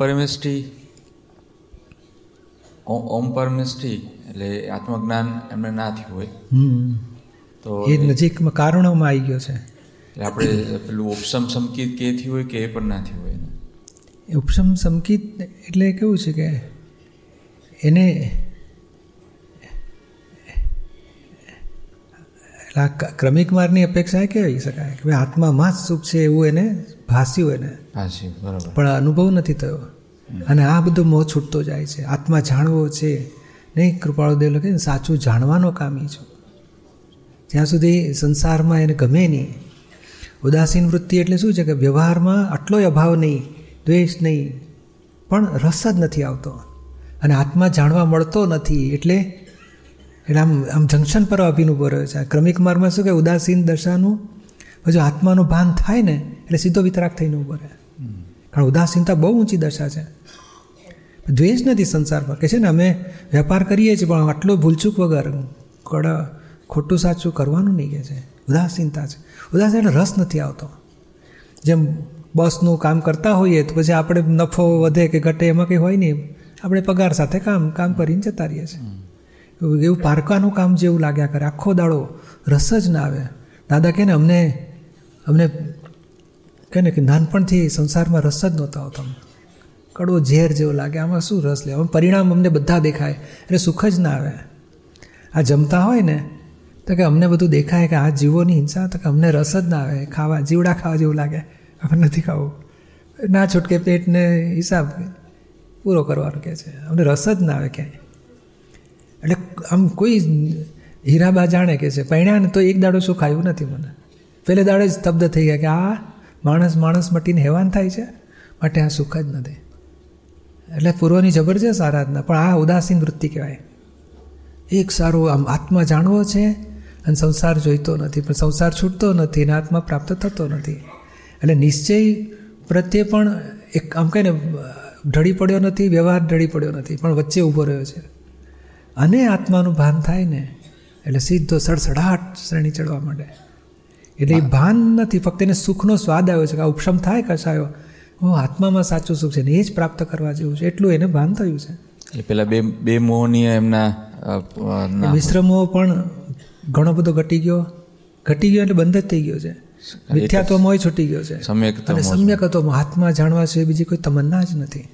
પરમેષ્ઠી ઓમ પરમેષ્ઠી એટલે આત્મજ્ઞાન એમને ના થયું હોય. તો એ નજીકમાં કારણોમાં આવી ગયો છે. એટલે આપણે પેલું ઉપસમ સમકિત કે થયું હોય કે એ પણ ના થયું હોય ઉપસમ સમકિત એટલે કેવું છે કે એને એટલે આ ક્રમિક માર્ગની અપેક્ષા કહેવી શકાય કે ભાઈ આત્મામાં જ સુખ છે એવું એને ભાસ્યું એને. બરાબર. પણ અનુભવ નથી થયો. અને આ બધો મોહ છૂટતો જાય છે. આત્મા જાણવો છે. નહીં કૃપાળુ દેવ લખે સાચું જાણવાનો કામી છું. જ્યાં સુધી સંસારમાં એને ગમે નહીં. ઉદાસીન વૃત્તિ એટલે શું છે કે વ્યવહારમાં આટલોય અભાવ નહીં દ્વેષ નહીં પણ રસ જ નથી આવતો. અને આત્મા જાણવા મળતો નથી એટલે એટલે આમ આમ જંકશન પર અભિન રહ્યો છે. ક્રમિક માર્ગમાં શું કે? ઉદાસીન દશાનું, પછી આત્માનું ભાન થાય ને, એટલે સીધો વિતરાક થઈને ઊભો રહે. કારણ ઉદાસીનતા બહુ ઊંચી દશા છે. દ્વેષ નથી સંસારમાં કે છે ને, અમે વેપાર કરીએ છીએ, પણ આટલો ભૂલચૂક વગર કડા ખોટું સાચું કરવાનું નહીં કે છે. ઉદાસીનતા છે. ઉદાસીન એટલે રસ નથી આવતો. જેમ બસનું કામ કરતા હોઈએ, તો પછી આપણે નફો વધે કે ઘટે એમાં કંઈ હોય નહીં. આપણે પગાર સાથે કામ કામ કરીને જતા રહીએ છીએ. એવું પારકાનું કામ જેવું લાગ્યા કરે. આખો દાડો રસ જ ના આવે. દાદા કહે ને, અમને અમને કહે ને કે, નાનપણથી સંસારમાં રસ જ નહોતો આવતો કડવો ઝેર જેવો લાગે. આમાં શું રસ લે? પરિણામ અમને બધા દેખાય. એટલે સુખ જ ના આવે. આ જમતા હોય ને, તો કે અમને બધું દેખાય કે આ જીવોની હિંસા, તો કે અમને રસ જ ના આવે. ખાવા, જીવડા ખાવા જેવું લાગે. અમને નથી ખાવું. ના, છૂટકે પેટને હિસાબ પૂરો કરવાનો કહે છે. અમને રસ જ ના આવે ક્યાંય. એટલે આમ કોઈ હીરાબા જાણે કે છે. પૈણ્યા ને તો એક દાડો શું ખાયું નથી મને. પહેલે દાડે જ સ્તબ્ધ થઈ ગયા કે આ માણસ માણસ મટીને હેવાન થાય છે. માટે આ સુખ જ નથી. એટલે પૂર્વની જબરજસ્ત આરાધના પણ આ ઉદાસીન વૃત્તિ કહેવાય. એક સારું આમ આત્મા જાણવો છે અને સંસાર જોઈતો નથી, પણ સંસાર છૂટતો નથી અને આત્મા પ્રાપ્ત થતો નથી. એટલે નિશ્ચય પ્રત્યે પણ એક આમ કહે ને ઢળી પડ્યો નથી, વ્યવહાર ઢળી પડ્યો નથી, પણ વચ્ચે ઊભો રહ્યો છે. અને આત્માનું ભાન થાય ને એટલે સીધો સડસડાટ શ્રેણી ચડવા માંડે. એટલે એ ભાન નથી ફક્ત એને સુખનો સ્વાદ આવ્યો છે કે આ ઉપશમ થાય કશાયો. હું આત્મામાં સાચું સુખ છે ને એ જ પ્રાપ્ત કરવા જેવું છે. એટલું એને ભાન થયું છે. એટલે પેલા બે બે મોહની એમના વિશ્રમો પણ ઘણો બધો ઘટી ગયો. ઘટી ગયો એટલે બંધ જ થઈ ગયો છે. મિથ્યાત્વ મોય છૂટી ગયો છે. સમ્યક અને સમ્યક હતો આત્મા જાણવા છે બીજી કોઈ તમન્ના જ નથી.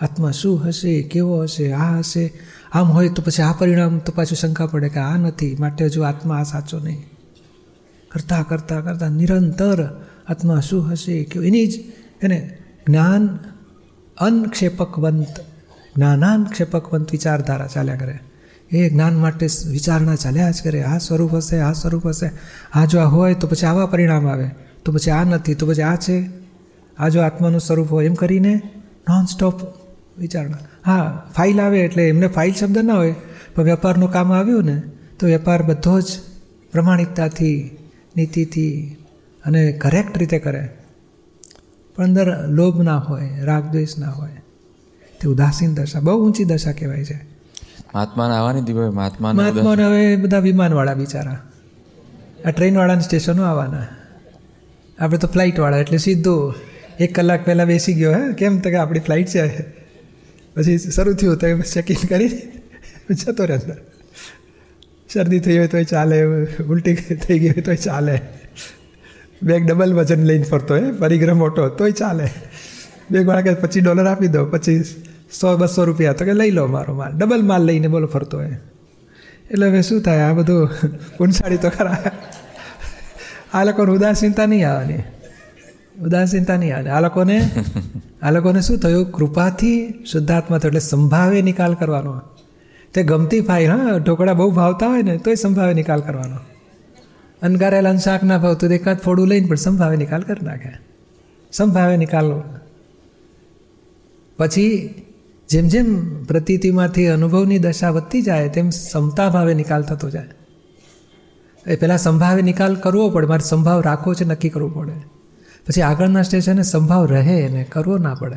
આત્મા શું હશે કેવો હશે આ હશે આમ હોય તો પછી આ પરિણામ તો પાછું શંકા પડે કે આ નથી. માટે હજુ આત્મા આ સાચો નહીં. કરતાં કરતાં કરતાં નિરંતર આત્મા શું હશે કે એની જ, એને જ્ઞાન અનક્ષેપકવંત, જ્ઞાનાનક્ષેપકવંત વિચારધારા ચાલ્યા કરે. એ જ્ઞાન માટે વિચારણા ચાલ્યા જ કરે. આ સ્વરૂપ હશે, આ સ્વરૂપ હશે. આ જો આ હોય તો પછી આવા પરિણામ આવે. તો પછી આ નથી, તો પછી આ છે. આ જો આત્માનું સ્વરૂપ હોય એમ કરીને નોન સ્ટોપ વિચારણા. હા ફાઇલ આવે એટલે એમને ફાઇલ શબ્દ ના હોય પણ વેપારનું કામ આવ્યું ને તો વેપાર બધો જ પ્રમાણિકતાથી નીતિથી અને કરેક્ટ રીતે કરે. પણ અંદર લોભ ના હોય રાગ દ્વેષ ના હોય. તે ઉદાસીન દશા બહુ ઊંચી દશા કહેવાય છે. મહાત્માને આવવાની હતી ભાઈ મહાત્મા મહાત્માને હવે બધા વિમાનવાળા બિચારા. આ ટ્રેનવાળાના સ્ટેશનો આવવાના. આપણે તો ફ્લાઇટવાળા એટલે સીધું એક કલાક પહેલાં બેસી ગયો હે? કેમ તો કે આપણી ફ્લાઇટ છે? પછી શરૂ થયું તો એમ ચેકિંગ કરી જતો રહે અંદર શરદી થઈ હોય તોય ચાલે, ઉલટી થઈ ગઈ હોય તોય ચાલે. બેગ ડબલ વજન લઈને ફરતો હોય પરિગ્રહ મોટો, તોય ચાલે. બેગ વાળા કે પચીસ ડોલર આપી દો, પછી સો, બસો રૂપિયા. તો કે, લઈ લો મારો માલ. ડબલ માલ લઈને બોલો ફરતો હોય એટલે હવે શું થાય, આ બધું ઉનસાડી તો ખરા. આ લોકોને ઉદાસીનતા નહીં આવવાની. ઉદાસીનતા નહીં આ લોકોને આ લોકોને શું થયું કૃપાથી શુદ્ધાત્મા થયો એટલે સંભાવે નિકાલ કરવાનો તે ગમતી ફાઇલ હા ઢોકળા બહુ ભાવતા હોય ને તોય સંભાવે નિકાલ કરવાનો અનકારેલા શાક ના ભાવતું એકાદ ફોડું લઈને પણ સંભાવે નિકાલ કરી નાખે સંભાવે નિકાલ પછી જેમ જેમ પ્રતીતિમાંથી અનુભવની દશા વધતી જાય તેમ સમતા ભાવે નિકાલ થતો જાય એ પહેલાં સંભાવે નિકાલ કરવો પડે મારે સંભાવ રાખવો છે નક્કી કરવું પડે પછી આગળના સ્ટેશને સંભાવ રહે એને કરવો ના પડે.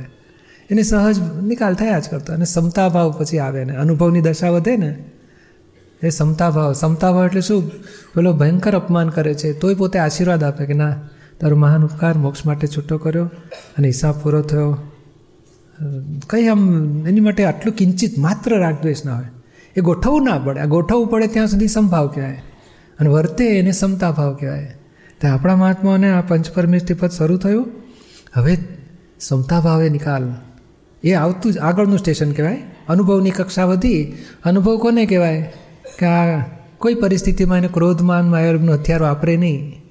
એને સહજ નિકાલ થયા જ કરતો અને ક્ષમતા ભાવ પછી આવે ને. અનુભવની દશા વધે ને. એ ક્ષમતા ભાવ ક્ષમતા ભાવ એટલે શું? પેલો ભયંકર અપમાન કરે છે. તોય પોતે આશીર્વાદ આપે કે ના, તારો મહાન ઉપકાર મોક્ષ માટે છૂટો કર્યો અને હિસાબ પૂરો થયો. કંઈ આમ એની માટે આટલું કિંચિત માત્ર રાગદ્વેષ ના હોય. એ ગોઠવવું ના પડે. આ ગોઠવવું પડે ત્યાં સુધી સંભાવ કહેવાય. અને વર્તે એને સમતા ભાવ કહેવાય. તો આપણા મહાત્માઓને આ પંચપરમેષ્ઠી પદ શરૂ થયું. હવે સમતા ભાવે નિકાલ. એ આવતું જ આગળનું સ્ટેશન કહેવાય. અનુભવની કક્ષા વધી. અનુભવ કોને કહેવાય? કે આ કોઈ પરિસ્થિતિમાં એને ક્રોધમાન માયરનું હથિયાર વાપરે નહીં.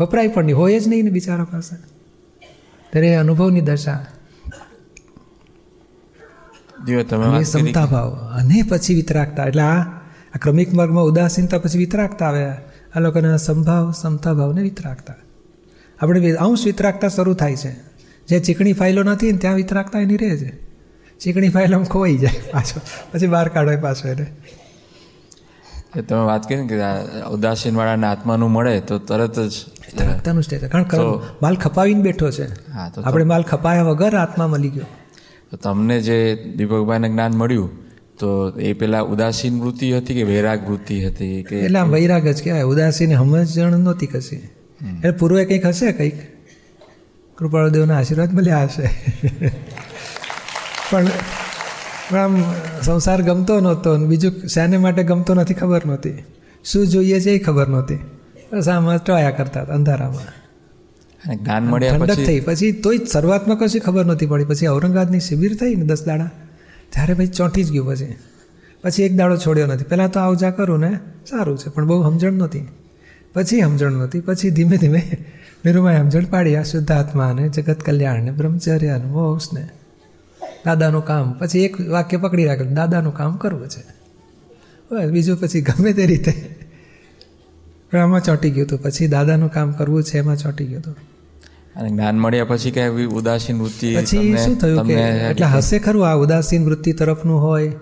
વપરાય પણ નહીં. હોય જ નહીં ને બિચારા પાસે. ત્યારે અનુભવની દશા. તમે સમતા ભાવ. અને પછી વિતરાગતા. એટલે આ ક્રમિક માર્ગમાં ઉદાસીનતા પછી વિતરાગતા આવે આ લોકોના સંભાવ સમતા ભાવને વિતરાગતા. આપણે અંશ વિતરાગતા શરૂ થાય છે. જે ચીકણી ફાઇલો નથી ને ત્યાં વિતરાગતા એની રહે છે. ચીકણી ફાઇલો ખોવાઈ જાય પાછો. પછી બહાર કાઢો પાછો એને. તમે વાત કરી કે ઉદાસીન વાળાને આત્માનું મળે તો તરત જ વિતરાગતાનું સ્ટેજ કારણ માલ ખપાવીને બેઠો છે. આપણે માલ ખપાયા વગર આત્મા મળી ગયો. તો તમને જે દીપકભાઈને જ્ઞાન મળ્યું તો એ પેલા ઉદાસીન વૃત્તિ હતી કે વૈરાગ વૃત્તિ હતી કે એટલે આમ વૈરાગ જ કહેવાય. ઉદાસીન સમજણ નહોતી કશી એટલે પૂર્વે કંઈક હશે કંઈક? કૃપાળુદેવના આશીર્વાદ મળ્યા હશે. પણ આમ સંસાર ગમતો નહોતો બીજું શાને માટે ગમતો નથી ખબર નહોતી. શું જોઈએ છે એ ખબર નહોતી. બસ આમ ટવાયા કરતા અંધારામાં. જ્ઞાન મળ્યા ઠંડક થઈ. પછી તોય શરૂઆતમાં કશી ખબર નહોતી પડી. પછી ઔરંગાબાદની શિબિર થઈ ને દસ દાડા. ત્યારે પછી ચોંટી જ ગયું પછી. પછી એક દાડો છોડ્યો નથી. પહેલાં તો આવજા કરું ને, સારું છે, પણ બહુ સમજણ નહોતી. પછી સમજણ નહોતી, પછી ધીમે ધીમે નિરૂમાએ સમજણ પાડી, આ શુદ્ધ આત્માને જગત કલ્યાણને બ્રહ્મચર્યને મોક્ષને દાદાનું કામ. પછી એક વાક્ય પકડી રાખ્યું દાદાનું કામ કરવું છે. બસ, બીજું પછી ગમે તે રીતે. આમાં ચોંટી ગયું હતું. પછી દાદાનું કામ કરવું છે, એમાં ચોંટી ગયું હતું. અને જ્ઞાન મળ્યા પછી કે એવી ઉદાસીન વૃત્તિ પછી શું થયું કે એટલે હશે ખરું આ ઉદાસીન વૃત્તિ તરફનું હોય?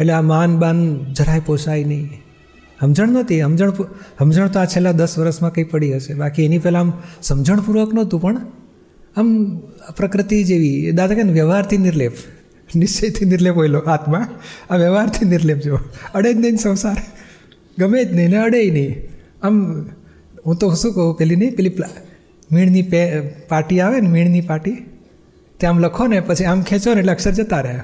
એટલે આ માન બાન જરાય પોસાય નહીં. સમજણ નહોતી. સમજણ સમજણ તો આ છેલ્લા દસ વર્ષમાં કંઈ પડી હશે. બાકી એની પહેલાં આમ સમજણપૂર્વક નહોતું પણ આમ પ્રકૃતિ જેવી. દાદા કે વ્યવહારથી નિર્લેપ. નિશ્ચયથી નિર્લેપ હોયલો આત્મા. આ વ્યવહારથી નિર્લેપ જેવો અડે જ નહીં સંસાર. ગમે જ નહીં ને અડે નહીં. આમ હું તો શું કહું પેલી નહીં પેલી મીણની પે, પાટી આવે ને, મીણની પાટી તે આમ લખો ને, પછી આમ ખેંચો ને એટલે અક્ષર જતા રહે.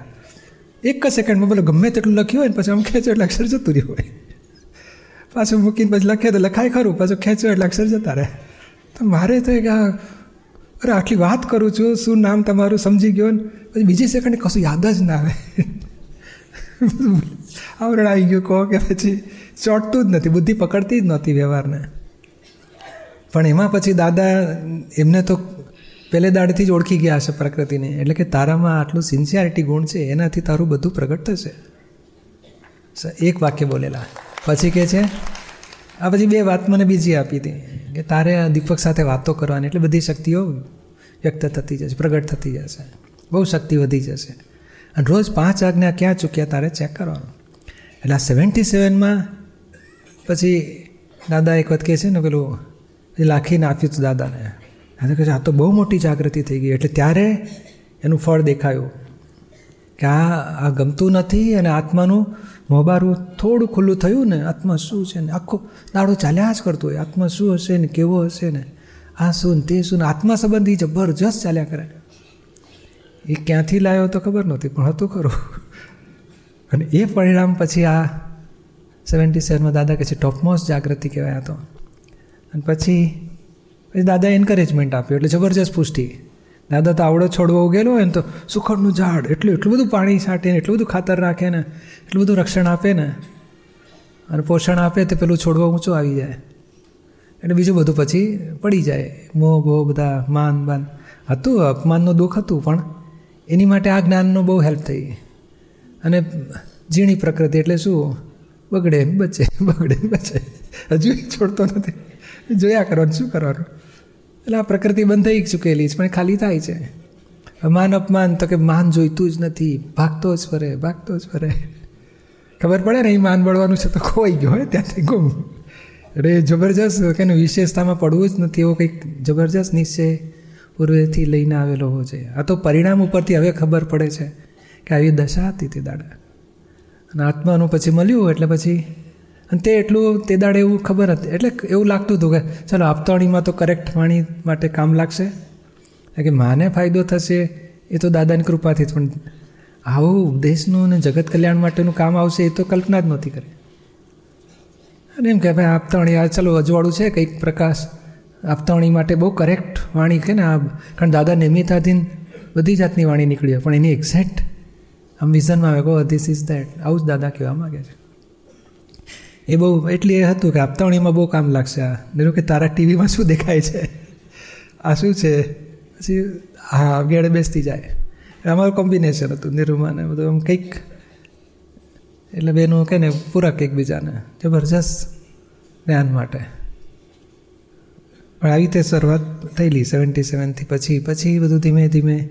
એક જ સેકન્ડમાં બોલો, ગમે તેટલું લખ્યું હોય ને, પછી આમ ખેંચો એટલે અક્ષર જતું રહ્યું હોય. પાછું મૂકીને પછી લખે તો લખાય ખરું, પાછું ખેંચો એટલે અક્ષર જતા રહે. તો મારે તો એક અરે આટલી વાત કરું છું, શું નામ તમારું, સમજી ગયો ને, પછી બીજી સેકન્ડે કશું યાદ જ ના આવે. આવરણ આવી ગયું કહો કે પછી ચોટતું જ નથી, બુદ્ધિ પકડતી જ નહોતી વ્યવહારને. પણ એમાં પછી દાદા એમને તો પહેલે દાડથી જ ઓળખી ગયા હશે પ્રકૃતિને. એટલે કે તારામાં આટલું સિન્સિયારિટી ગુણ છે, એનાથી તારું બધું પ્રગટ થશે. એક વાક્ય બોલેલા. પછી કે છે, આ પછી બે વાત મને બીજી આપી હતી, કે તારે દીપક સાથે વાતો કરવાની, એટલે બધી શક્તિઓ વ્યક્ત થતી જશે, પ્રગટ થતી જશે. બહુ શક્તિ વધી જશે. અને રોજ પાંચ આજ્ઞા ક્યાં ચૂક્યા તારે ચેક કરવાનું. એટલે આ સેવન્ટી સેવનમાં પછી દાદા એક વખત કહે છે ને પેલું એ લાખીને આપ્યું હતું દાદાને. દાદા કહે છે, આ તો બહુ મોટી જાગૃતિ થઈ ગઈ. એટલે ત્યારે એનું ફળ દેખાયું કે આ આ ગમતું નથી અને આત્માનું મોબારું થોડું ખુલ્લું થયું ને, આત્મા શું છે ને, આખો દાડો ચાલ્યા જ કરતો હોય. આત્મા શું હશે ને, કેવો હશે ને, આ શું ને, તે શું ને, આત્મા સંબંધી જબરજસ્ત ચાલ્યા કરે. એ ક્યાંથી લાવ્યો તો ખબર નહોતી, પણ હતું ખરું. અને એ પરિણામ પછી આ સેવન્ટી સેવનમાં દાદા કહે છે ટોપમોસ્ટ જાગૃતિ કહેવાય તો. અને પછી પછી દાદા એન્કરેજમેન્ટ આપ્યું એટલે જબરજસ્ત પુષ્ટિ. દાદા તો આવડો છોડવો ઉગેલો હોય ને તો સુખડનું ઝાડ, એટલું એટલું બધું પાણી છાંટે ને એટલું બધું ખાતર રાખે ને, એટલું બધું રક્ષણ આપે ને, અને પોષણ આપે તો પેલું છોડવો ઊંચો આવી જાય. એટલે બીજું બધું પછી પડી જાય. મોહ બહુ બધા, માન, બાન. હતું, અપમાનનું દુઃખ હતું, પણ એની માટે આ જ્ઞાનનો બહુ હેલ્પ થઈ. અને ઝીણી પ્રકૃતિ એટલે શું? બગડે, બચે બગડે, બચે. હજુ છોડતો નથી. જોયા કરવાનું, શું કરવાનું? એટલે આ પ્રકૃતિ બંધ થઈ ચૂકેલી છે, પણ ખાલી થાય છે. માન અપમાન તો કે માન જોઈતું જ નથી, ભાગતો જ ફરે, ભાગતો જ ફરે. ખબર પડે ને, એ માન બળવાનું છે તો ખોવાઈ ગયો હોય ત્યાંથી ગુમ. એટલે જબરજસ્ત કે વિશેષતામાં પડવું જ નથી, એવો કંઈક જબરજસ્ત નિશ્ચય પૂર્વેથી લઈને આવેલો હોવો જોઈએ. આ તો પરિણામ ઉપરથી હવે ખબર પડે છે કે આવી દશા હતી તે દાડા. અને આત્માનું પછી મળ્યું એટલે પછી અને તે એટલું, તે દાડે એવું ખબર હતી. એટલે એવું લાગતું હતું કે, ચાલો, આપતાણીમાં તો કરેક્ટ વાણી માટે કામ લાગશે. કે માને ફાયદો થશે એ તો દાદાની કૃપાથી, પણ આવું દેશનું અને જગત કલ્યાણ માટેનું કામ આવશે એ તો કલ્પના જ નહોતી કરી. અને એમ કે, ભાઈ, આપતાણી, આ ચાલો, અજવાળું છે કંઈક પ્રકાશ. આપતાણી માટે બહુ કરેક્ટ વાણી કે ને આ. કારણ દાદા નિયમિતાધીન બધી જાતની વાણી નીકળી પણ એની એક્ઝેક્ટ આમ વિઝનમાં આવે કહો ધીસ ઇઝ દેટ આવું જ દાદા કહેવા માગે છે. એ બહુ એટલે એ હતું કે આપતાવણીમાં બહુ કામ લાગશે આ. ધીરું કે તારા ટીવીમાં શું દેખાય છે? આ શું છે? પછી હા ગેડે બેસતી જાય. અમારું કોમ્બિનેશન હતું નિરૂમાને બધું આમ કંઈક. એટલે બેનું કહે ને પૂરક એકબીજાને. જબરજસ્ત જ્ઞાન માટે. પણ આવી રીતે શરૂઆત થયેલી સેવન્ટી સેવનથી પછી પછી બધું ધીમે ધીમે.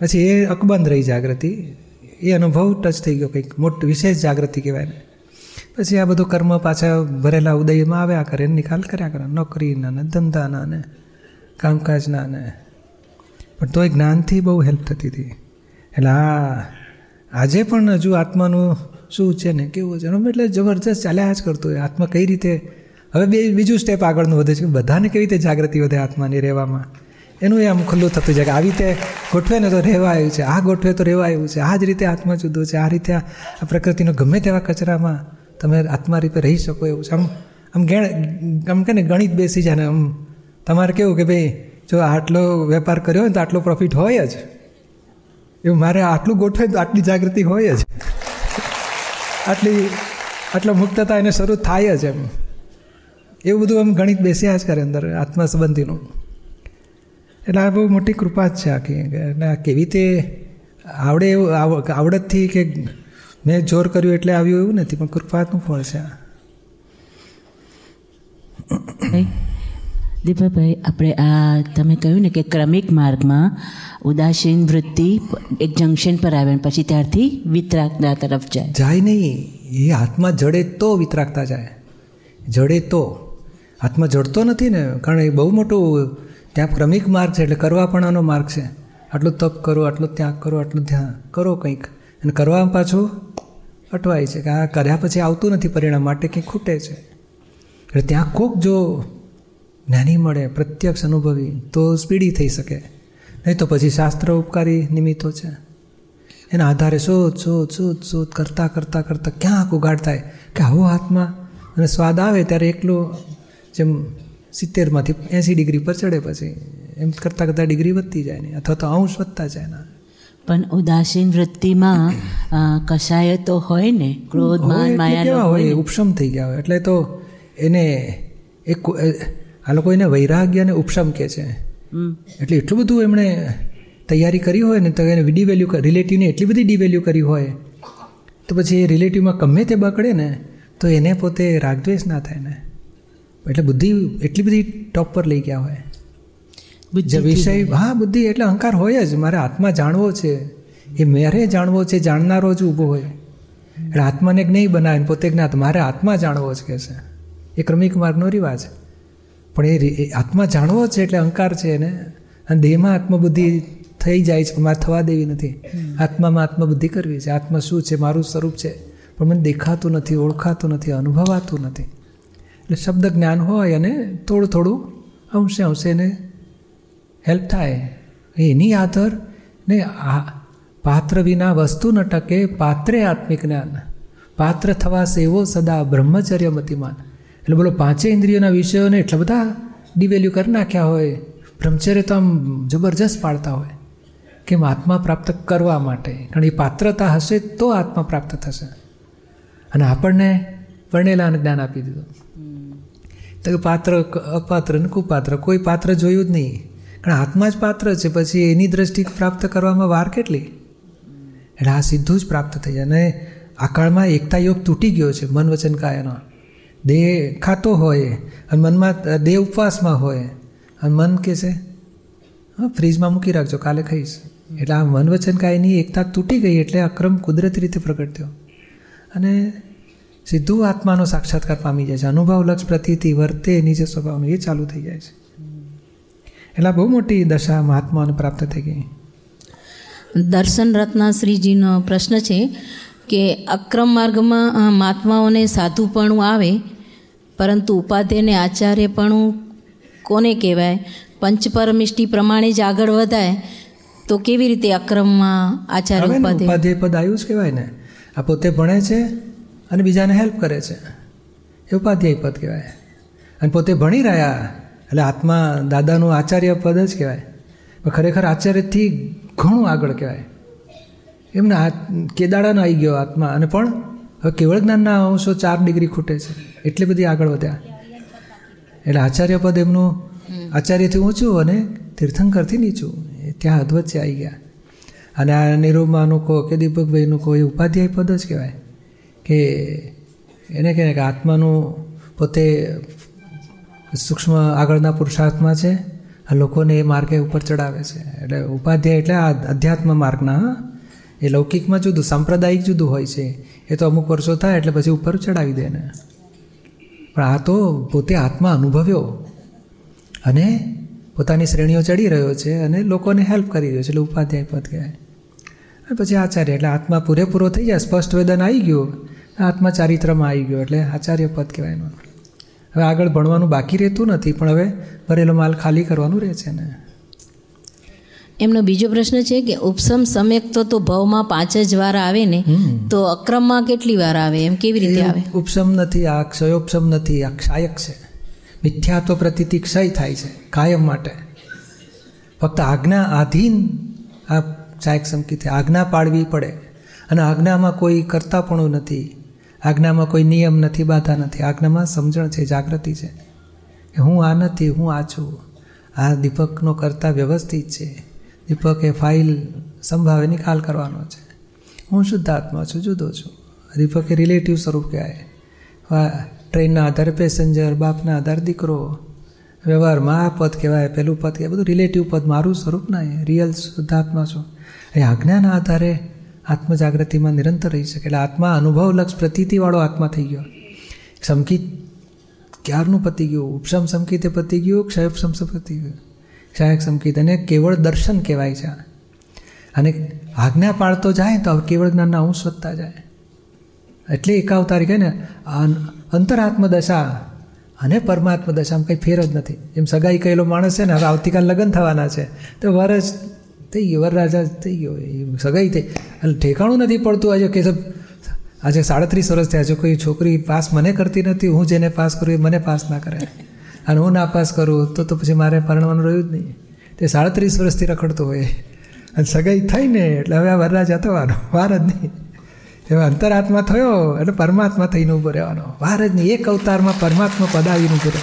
પછી એ અકબંધ રહી જાગૃતિ. એ અનુભવ ટચ થઈ ગયો કંઈક, મોટી વિશેષ જાગૃતિ કહેવાય ને. પછી આ બધું કર્મ પાછા ભરેલા ઉદયમાં આવ્યા કરે નિકાલ કર્યા કરે. નોકરીના ને, ધંધાના ને, કામકાજના ને. પણ તોય જ્ઞાનથી બહુ હેલ્પ થતી હતી. એટલે આ, આજે પણ હજુ આત્માનું શું છે ને, કેવું છે? એટલે જબરજસ્ત ચાલ્યા જ કરતું હોય. આત્મા કઈ રીતે, હવે બે, બીજું સ્ટેપ આગળનું વધે છે. બધાને કેવી રીતે જાગૃતિ વધે આત્માની રહેવામાં? એનું એ આમ ખુલ્લું થતું જાય કે આવી રીતે ગોઠવે ને તો રહેવા આવ્યું છે. આ ગોઠવે તો રહેવા આવ્યું છે. આ જ રીતે આત્મા જુદો છે. આ રીતે આ પ્રકૃતિનો ગમે તેવા કચરામાં તમે આત્મા રીતે રહી શકો એવું છે. આમ આમ ગેણ, આમ કે ને ગણિત બેસી જાય ને આમ, તમારે કેવું કે ભાઈ, જો આટલો વેપાર કર્યો હોય તો આટલો પ્રોફિટ હોય જ. એવું મારે આટલું ગોઠવે તો આટલી જાગૃતિ હોય જ. આટલી, આટલો મુક્તતા એને શરૂ થાય જ એમ. એવું બધું આમ ગણિત બેસ્યા જ કરે અંદર આત્મા સંબંધીનું. એટલે આ બહુ મોટી કૃપા જ છે આખી. આ કેવી રીતે આવડે એવું આવડતથી કે મેં જોર કર્યું એટલે આવ્યું એવું નથી પણ કૃપાનું ફળ છે દીપકભાઈ આપણે આ તમે કહ્યું ને કે ક્રમિક માર્ગમાં ઉદાસીન વૃત્તિ એક જંકશન પર આવે પછી ત્યારથી વિતરાગતા તરફ જાય. જાય નહીં. એ હાથમાં જડે તો વિતરાગતા જાય. જડે તો. હાથમાં જડતો નથી ને કારણ એ બહુ મોટું ત્યાં ક્રમિક માર્ગ છે એટલે કરવા પણ આનો માર્ગ છે. આટલું તપ કરો આટલું ત્યાગ કરો આટલું ધ્યાન કરો કંઈક. અને કરવા પાછું અટવાય છે કે આ કર્યા પછી આવતું નથી પરિણામ માટે કંઈ ખૂટે છે. એટલે ત્યાં કોક જો જ્ઞાની મળે, પ્રત્યક્ષ અનુભવી, તો સ્પીડી થઈ શકે. નહીં તો પછી શાસ્ત્ર ઉપકારી નિમિત્તો છે. એના આધારે શોધ શોધ શોધ શોધ કરતાં કરતાં કરતાં ક્યાંક ઉગાડ થાય કે આવો હાથમાં અને સ્વાદ આવે ત્યારે એકલો જેમ સિત્તેરમાંથી એંસી ડિગ્રી પર ચડે પછી, એમ કરતાં કરતાં ડિગ્રી વધતી જાય ને અથવા તો અંશ વધતા જાય ને. પણ ઉદાસીન વૃત્તિમાં કસાય તો હોય ને? ક્રોધ માન માયા હોય? ઉપશમ થઈ ગયા હોય. એટલે તો એને એક આ લોકો એને વૈરાગ્ય અને ઉપશમ કહે છે. એટલે એટલું બધું એમણે તૈયારી કરી હોય ને તો એને ડી વેલ્યુ રિલેટિવને એટલી બધી ડિવેલ્યુ કરી હોય તો પછી એ રિલેટિવમાં ગમે તે બગડે ને તો એને પોતે રાગદ્વેષ ના થાય ને. એટલે બુદ્ધિ એટલી બધી ટોપ પર લઈ ગયા હોય. વિષય હા બુદ્ધિ એટલે અહંકાર હોય જ. મારે આત્મા જાણવો છે. એ મેરે જાણવો છે જાણનારો જ ઊભો હોય. એટલે આત્માને નહીં બનાવે પોતે જ્ઞાત. મારે આત્મા જાણવો જ કે છે એ ક્રમિક માર્ગનો રિવાજ. પણ એ આત્મા જાણવો છે એટલે અહંકાર છે એને. અને દેહમાં આત્મબુદ્ધિ થઈ જાય છે મારે થવા દેવી નથી. આત્મામાં આત્મબુદ્ધિ કરવી છે. આત્મા શું છે? મારું સ્વરૂપ છે. પણ મને દેખાતું નથી ઓળખાતું નથી અનુભવાતું નથી. એટલે શબ્દ જ્ઞાન હોય અને થોડું થોડું અંશે અંશે એને હેલ્પ થાય. એની આધર ને આ પાત્ર વિના વસ્તુ ન ટકે પાત્રે આત્મિક જ્ઞાન. પાત્ર થવા સેવો સદા બ્રહ્મચર્ય મતિમાન. એટલે બોલો પાંચે ઇન્દ્રિયોના વિષયોને એટલા બધા ડિવેલ્યુ કરી નાખ્યા હોય બ્રહ્મચર્ય તો આમ જબરજસ્ત પાડતા હોય. કેમ? આત્મા પ્રાપ્ત કરવા માટે. કારણ એ પાત્રતા હશે તો આત્મા પ્રાપ્ત થશે. અને આપણને પરણેલાને જ્ઞાન આપી દીધું. તો પાત્ર અપાત્ર ને કુપાત્ર કોઈ પાત્ર જોયું જ નહીં. કારણ આત્મા જ પાત્ર છે. પછી એની દ્રષ્ટિ પ્રાપ્ત કરવામાં વાર કેટલી? એટલે આ સીધું જ પ્રાપ્ત થઈ જાય. અને આ કાળમાં એકતા યોગ તૂટી ગયો છે મન વચન કાયનો દેહ ખાતો હોય અને મનમાં દેહ ઉપવાસમાં હોય અને મન કે છે, હા, ફ્રીજમાં મૂકી રાખજો, કાલે ખાઈશ. એટલે આ મન વચન કાયની એકતા તૂટી ગઈ એટલે અક્રમ કુદરતી રીતે પ્રગટ થયો અને સીધું આત્માનો સાક્ષાત્કાર પામી જાય છે. અનુભવ લક્ષ પ્રતિથી વર્તે નીચે સ્વભાવનું, એ ચાલુ થઈ જાય છે. એટલે બહુ મોટી દશા મહાત્માઓને પ્રાપ્ત થઈ ગઈ. દર્શન રત્નાશ્રીજીનો પ્રશ્ન છે કે અક્રમ માર્ગમાં મહાત્માઓને સાધુપણું આવે પરંતુ ઉપાધ્યાયને આચાર્યપણું કોને કહેવાય? પંચપરમિષ્ટિ પ્રમાણે જ આગળ વધાય તો કેવી રીતે અક્રમમાં આચાર્ય ઉપાધ્યાય? પદ આવ્યું જ કહેવાય ને. આ પોતે ભણે છે અને બીજાને હેલ્પ કરે છે. એ ઉપાધ્યાય પદ કહેવાય. અને પોતે ભણી રહ્યા એટલે આત્મા દાદાનું આચાર્ય પદ જ કહેવાય. પણ ખરેખર આચાર્યથી ઘણું આગળ કહેવાય. એમને આ કેદાડાનો આવી ગયો આત્મા. અને પણ હવે કેવળ જ્ઞાનના અંશો ચાર ડિગ્રી ખૂટે છે. એટલી બધી આગળ વધ્યા. એટલે આચાર્ય પદ એમનું આચાર્યથી ઊંચું અને તીર્થંકરથી નીચું. ત્યાં અધવચ્ચે આવી ગયા. અને આ નિરૂમાનું કહો કે દીપકભાઈનું કહો એ ઉપાધ્યાય પદ જ કહેવાય. કે એને કહેવાય કે આત્માનું પોતે સૂક્ષ્મ આગળના પુરુષાર્થમાં છે લોકોને એ માર્ગે ઉપર ચડાવે છે. એટલે ઉપાધ્યાય એટલે આ અધ્યાત્મ માર્ગના. એ લૌકિકમાં જુદું, સાંપ્રદાયિક જુદું હોય છે. એ તો અમુક વર્ષો થાય એટલે પછી ઉપર ચડાવી દે ને પણ આ તો પોતે આત્મા અનુભવ્યો અને પોતાની શ્રેણીઓ ચડી રહ્યો છે અને લોકોને હેલ્પ કરી રહ્યો છે, એટલે ઉપાધ્યાય પદ કહેવાય. પછી આચાર્ય, એટલે આત્મા પૂરેપૂરો થઈ જાય, સ્પષ્ટ વેદન આવી ગયું, આત્મા ચારિત્રમાં આવી ગયો, એટલે આચાર્ય પદ કહેવાય એનું. હવે આગળ ભણવાનું બાકી રહેતું નથી પણ હવે ભરેલો માલ ખાલી કરવાનું રહે છે ને. એમનો બીજો પ્રશ્ન છે કે ઉપસમ સમ્યક તો તો ભવમાં પાંચ જ વાર આવે ને તો અક્રમમાં કેટલી વાર આવે? એમ કેવી રીતે આવે? ઉપસમ ઉપશમ નથી આ ક્ષયોપશમ નથી આ ક્ષાયક છે. મિથ્યા તો પ્રતિથી ક્ષય થાય છે કાયમ માટે. ફક્ત આજ્ઞા આધીન આ ક્ષાયક સમકી થાય આજ્ઞા પાડવી પડે. અને આજ્ઞામાં કોઈ કરતાપણું નથી. આજ્ઞામાં કોઈ નિયમ નથી, બાધા નથી. આજ્ઞામાં સમજણ છે, જાગૃતિ છે કે હું આ નથી, હું આ છું. આ દીપકનો કરતા વ્યવસ્થિત છે. દીપકે ફાઇલ સંભાવે, નિકાલ કરવાનો છે. હું શુદ્ધાત્મા છું, જુદો છું. દીપક એ રિલેટિવ સ્વરૂપ કહેવાય. ટ્રેનના આધારે પેસેન્જર, બાપના આધારે દીકરો વ્યવહારમાં આ પદ કહેવાય પેલું પદ કહેવાય. બધું રિલેટિવ પદ, મારું સ્વરૂપ ના રિયલ શુદ્ધાત્મા છું. એ આજ્ઞાના આધારે આત્મજાગૃતિમાં નિરંતર રહી શકે. એટલે આત્મા અનુભવ લક્ષ પ્રતીતિવાળો આત્મા થઈ ગયો. સમકિત ક્યારનું પતી ગયું? ઉપશમ સમકિતે પતી ગયું ક્ષયપશમ પતી ગયું? ક્ષાયક સમકિત અને કેવળ દર્શન કહેવાય છે અને આજ્ઞા પાળતો જાય તો કેવળ જ્ઞાનના અંશ વધતા જાય. એટલે એકાવતારી કહે ને અંતરાત્મ દશા અને પરમાત્મ દશામાં કંઈ ફેર જ નથી. એમ સગાઈ કહેલો માણસ છે ને, હવે આવતીકાલ લગ્ન થવાના છે. તો વરસ થઈ ગયો વરરાજા થઈ ગયો, એ સગાઈ થઈ. એટલે ઠેકાણું નથી પડતું આજે કે આજે સાડત્રીસ વર્ષ થયા છે, કોઈ છોકરી પાસ મને કરતી નથી, હું જેને પાસ કરું એ મને પાસ ના કરે. અને હું ના પાસ કરું, તો તો પછી મારે પરણવાનું રહ્યું જ નહીં. તે સાડત્રીસ વર્ષથી રખડતો હોય. અને સગાઈ થઈ ને, એટલે હવે આ વરરાજા થવાનો વાર જ નહીં. હવે અંતરાત્મા થયો, એટલે પરમાત્મા થઈને ઊભો રહેવાનો. વાર જ નહીં, એક અવતારમાં પરમાત્મા પદાવીને ઊભો રહે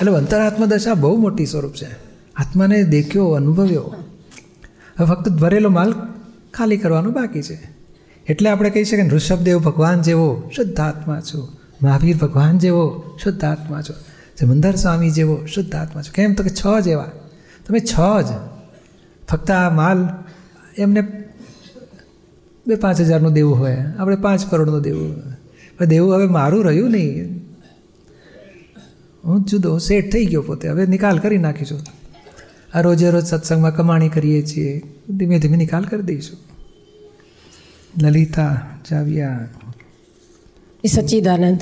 એટલે અંતરાત્મા દશા બહુ મોટી સ્વરૂપ છે. આત્માને દેખ્યો, અનુભવ્યો. હવે ફક્ત ભરેલો માલ ખાલી કરવાનો બાકી છે. એટલે આપણે કહી શકીએ ઋષભદેવ ભગવાન જેવો શુદ્ધ આત્મા છો. મહાવીર ભગવાન જેવો શુદ્ધ આત્મા છો. જમંદર સ્વામી જેવો શુદ્ધ આત્મા છો. કેમ તો કે છ જેવા તમે છ જ. ફક્ત આ માલ એમને બે પાંચ હજારનું દેવું હોય. આપણે પાંચ કરોડનું દેવું પણ દેવું હવે મારું રહ્યું નહીં. હું જુદો સેટ થઈ ગયો પોતે. હવે નિકાલ કરી નાખીશું. આ રોજે રોજ સત્સંગમાં કમાણી કરીએ છીએ. ધીમે ધીમે નિકાલ કરી દઈશું. લલિતા જાવિયા. એ સચ્ચિદાનંદ.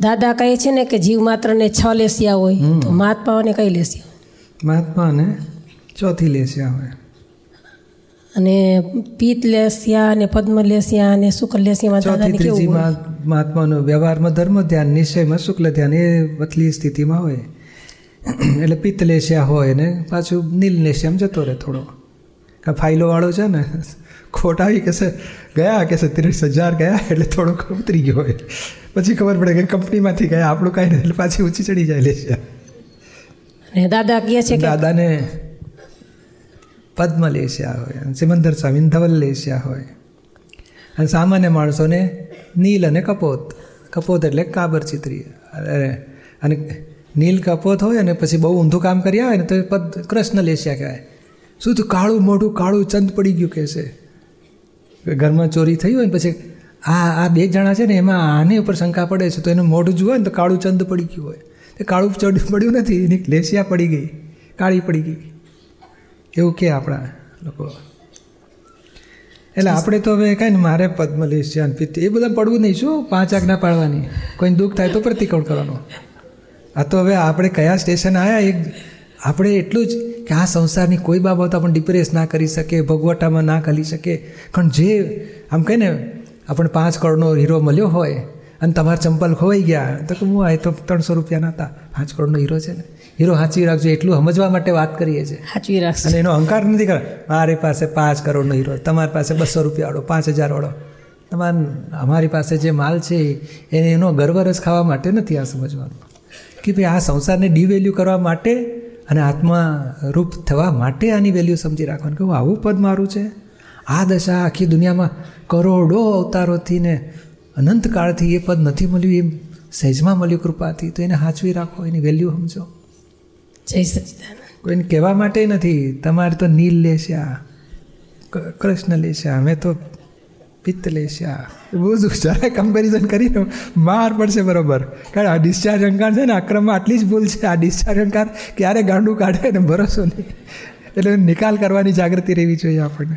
દાદા કહે છે ને કે જીવ માત્રને છ લેસિયા હોય તો મહાત્માઓને કઈ લેસિયા મહાત્માને ચોથી લેસ્યા હોય. અને પીત લેસિયા અને પદ્મ લેસિયા અને શુક્લ લેસિયામાં દાદાને કેવું મહાત્માનો વ્યવહારમાં ધર્મ ધ્યાન નિશ્ચયમાં શુક્લ ધ્યાન એ વતલી સ્થિતિમાં હોય. એટલે પિત્તલેશિયા હોય ને પાછું નીલ જતો રહે થોડો. કા ફાઇલો વાળો છે ને ખોટ આવી કહેશે ગયા કહેશે ત્રીસ હજાર ગયા એટલે થોડોક ઉતરી ગયો હોય. પછી ખબર પડે કે કંપનીમાંથી ગયા આપણું કાંઈ એટલે પાછી ઊંચી ચડી જાય લેશિયા. દાદા કહે છે દાદાને પદ્મ લેસ્યા હોય સિમંદર સ્વામી ધવલ લેશિયા હોય. અને સામાન્ય માણસોને નીલ અને કપોત. કપોત એટલે કાબર ચિત્રી અને નીલ કપોત હોય અને પછી બહુ ઊંધું કામ કર્યા હોય ને તો એ પદ કૃષ્ણ લેસ્યા કહેવાય. શું તું કાળું, મોઢું કાળું, ચંદ પડી ગયું કહેશે? ઘરમાં ચોરી થઈ હોય ને પછી આ આ બે જણા છે ને એમાં આની ઉપર શંકા પડે છે. તો એનું મોઢું જુઓ ને તો કાળું ચંદ પડી ગયું હોય. તે કાળું ચડ પડ્યું નથી, એની લેસિયા પડી ગઈ, કાળી પડી ગઈ. એવું કે આપણા લોકો. એટલે આપણે તો હવે કાંઈ ને મારે પદ્મ લેસિયા ને પિત્ત એ બધા પડવું નહીં શું? પાંચ આજ્ઞા પાડવાની. કોઈને દુઃખ થાય તો પ્રતિકોણ કરવાનો. આ તો હવે આપણે કયા સ્ટેશન આવ્યા એક આપણે એટલું જ કે આ સંસારની કોઈ બાબત આપણને ડિપ્રેસ ના કરી શકે ભગવટામાં ના કરી શકે પણ જે આમ કહે ને આપણે પાંચ કરોડનો હીરો મળ્યો હોય અને તમારા ચંપલ ખોવાઈ ગયા તો કે હું આ તો ત્રણસો રૂપિયાના હતા. પાંચ કરોડનો હીરો છે ને. હીરો સાચવી રાખજો એટલું સમજવા માટે વાત કરીએ છીએ. સાચવી રાખશે. અને એનો અહંકાર નથી કરે મારી પાસે પાંચ કરોડનો હીરો તમારી પાસે બસો રૂપિયાવાળો પાંચ હજારવાળો. તમારે અમારી પાસે જે માલ છે એને એનો ગર્વ રસ ખાવા માટે નથી આ સમજવાનું. કે ભાઈ આ સંસારને ડિવેલ્યુ કરવા માટે અને આત્મા રૂપ થવા માટે આની વેલ્યુ સમજી રાખવાનું કે હું આવું પદ મારું છે? આ દશા આખી દુનિયામાં કરોડો અવતારોથી ને અનંતકાળથી એ પદ નથી મળ્યું એમ સહેજમાં મળ્યું કૃપાથી. તો એને સાચવી રાખો એની વેલ્યુ સમજો. જય સચિદાનંદ. કોઈને કહેવા માટે નથી તમારે તો નીલ લેશે આ કૃષ્ણ લેશે અમે તો પિત્ત લેશે આ બહુ જ જરાય કમ્પેરિઝન કરીને માર પડશે બરોબર. કારણ આ ડિસ્ચાર્જ અંકાર છે ને આક્રમમાં આટલી જ ભૂલ છે. આ ડિસ્ચાર્જ અંકાર ક્યારે ગાંડું કાઢે ને ભરોસો નહીં. એટલે નિકાલ કરવાની જાગૃતિ રહેવી જોઈએ આપણને.